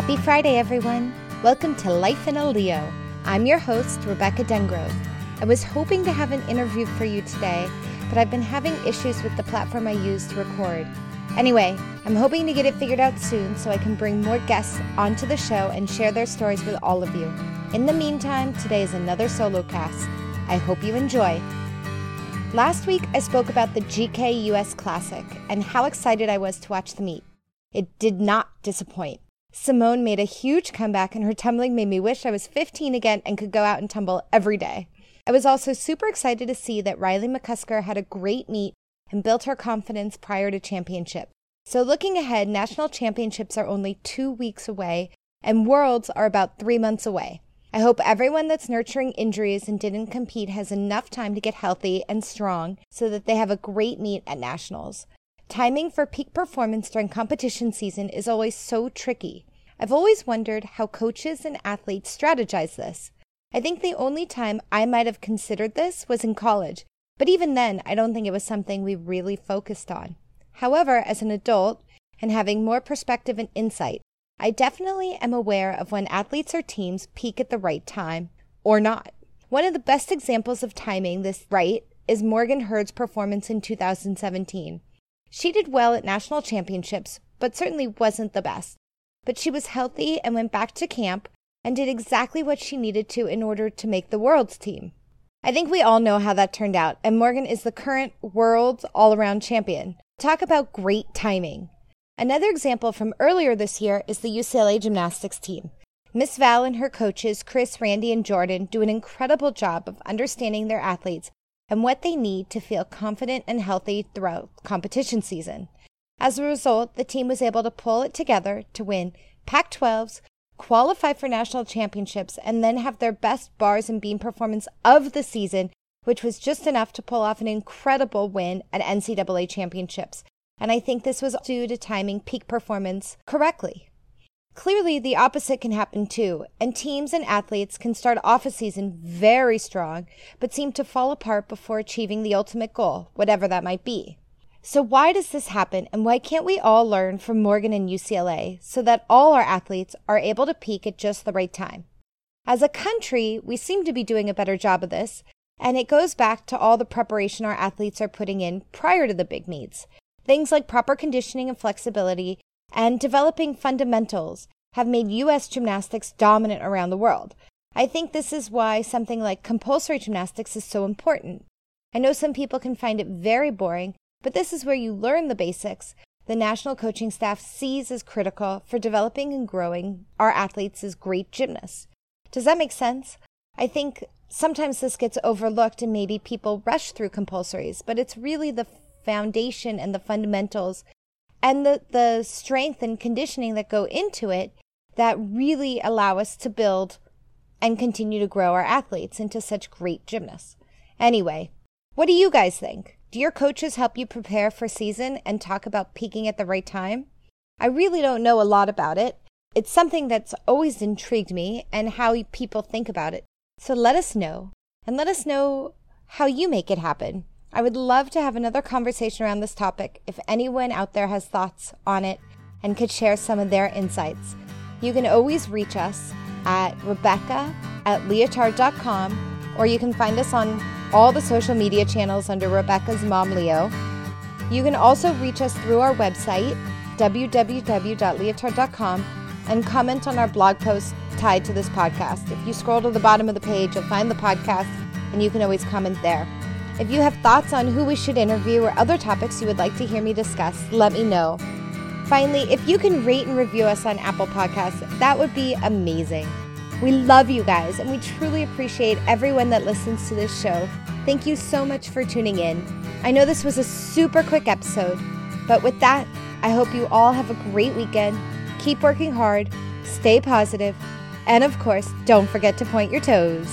Happy Friday, everyone. Welcome to Life in a Leo. I'm your host, Rebecca Dengrove. I was hoping to have an interview for you today, but I've been having issues with the platform I use to record. Anyway, I'm hoping to get it figured out soon so I can bring more guests onto the show and share their stories with all of you. In the meantime, today is another solo cast. I hope you enjoy. Last week, I spoke about the GK US Classic and how excited I was to watch the meet. It did not disappoint. Simone made a huge comeback, and her tumbling made me wish I was 15 again and could go out and tumble every day. I was also super excited to see that Riley McCusker had a great meet and built her confidence prior to championship. So, looking ahead, national championships are only two weeks away, and worlds are about three months away. I hope everyone that's nurturing injuries and didn't compete has enough time to get healthy and strong so that they have a great meet at nationals. Timing for peak performance during competition season is always so tricky. I've always wondered how coaches and athletes strategize this. I think the only time I might have considered this was in college, but even then, I don't think it was something we really focused on. However, as an adult and having more perspective and insight, I definitely am aware of when athletes or teams peak at the right time or not. One of the best examples of timing this right is Morgan Hurd's performance in 2017. She did well at national championships, but certainly wasn't the best. But she was healthy and went back to camp and did exactly what she needed to in order to make the world's team. I think we all know how that turned out, and Morgan is the current world all around champion. Talk about great timing. Another example from earlier this year is the UCLA gymnastics team. Miss Val and her coaches, Chris, Randy, and Jordan, do an incredible job of understanding their athletes and what they need to feel confident and healthy throughout competition season. As a result, the team was able to pull it together to win Pac 12s, qualify for national championships, and then have their best bars and beam performance of the season, which was just enough to pull off an incredible win at NCAA championships and I think this was due to timing peak performance correctly. Clearly, the opposite can happen too, and teams and athletes can start off a season very strong, but seem to fall apart before achieving the ultimate goal, whatever that might be. So, why does this happen, and why can't we all learn from Morgan and UCLA so that all our athletes are able to peak at just the right time? As a country, we seem to be doing a better job of this, and it goes back to all the preparation our athletes are putting in prior to the big meets. Things like proper conditioning and flexibility and developing fundamentals have made U.S. gymnastics dominant around the world. I think this is why something like compulsory gymnastics is so important. I know some people can find it very boring, but this is where you learn the basics the national coaching staff sees as critical for developing and growing our athletes as great gymnasts. Does that make sense? I think sometimes this gets overlooked and maybe people rush through compulsories, but it's really the foundation and the fundamentals and the, the strength and conditioning that go into it that really allow us to build and continue to grow our athletes into such great gymnasts. Anyway, what do you guys think? Do your coaches help you prepare for season and talk about peaking at the right time? I really don't know a lot about it. It's something that's always intrigued me and how people think about it. So let us know and let us know how you make it happen. I would love to have another conversation around this topic if anyone out there has thoughts on it and could share some of their insights. You can always reach us at Rebecca at leotard.com or you can find us on all the social media channels under Rebecca's Mom Leo. You can also reach us through our website, www.leotard.com, and comment on our blog post tied to this podcast. If you scroll to the bottom of the page, you'll find the podcast, and you can always comment there. If you have thoughts on who we should interview or other topics you would like to hear me discuss, let me know. Finally, if you can rate and review us on Apple Podcasts, that would be amazing. We love you guys, and we truly appreciate everyone that listens to this show. Thank you so much for tuning in. I know this was a super quick episode, but with that, I hope you all have a great weekend. Keep working hard, stay positive, and of course, don't forget to point your toes.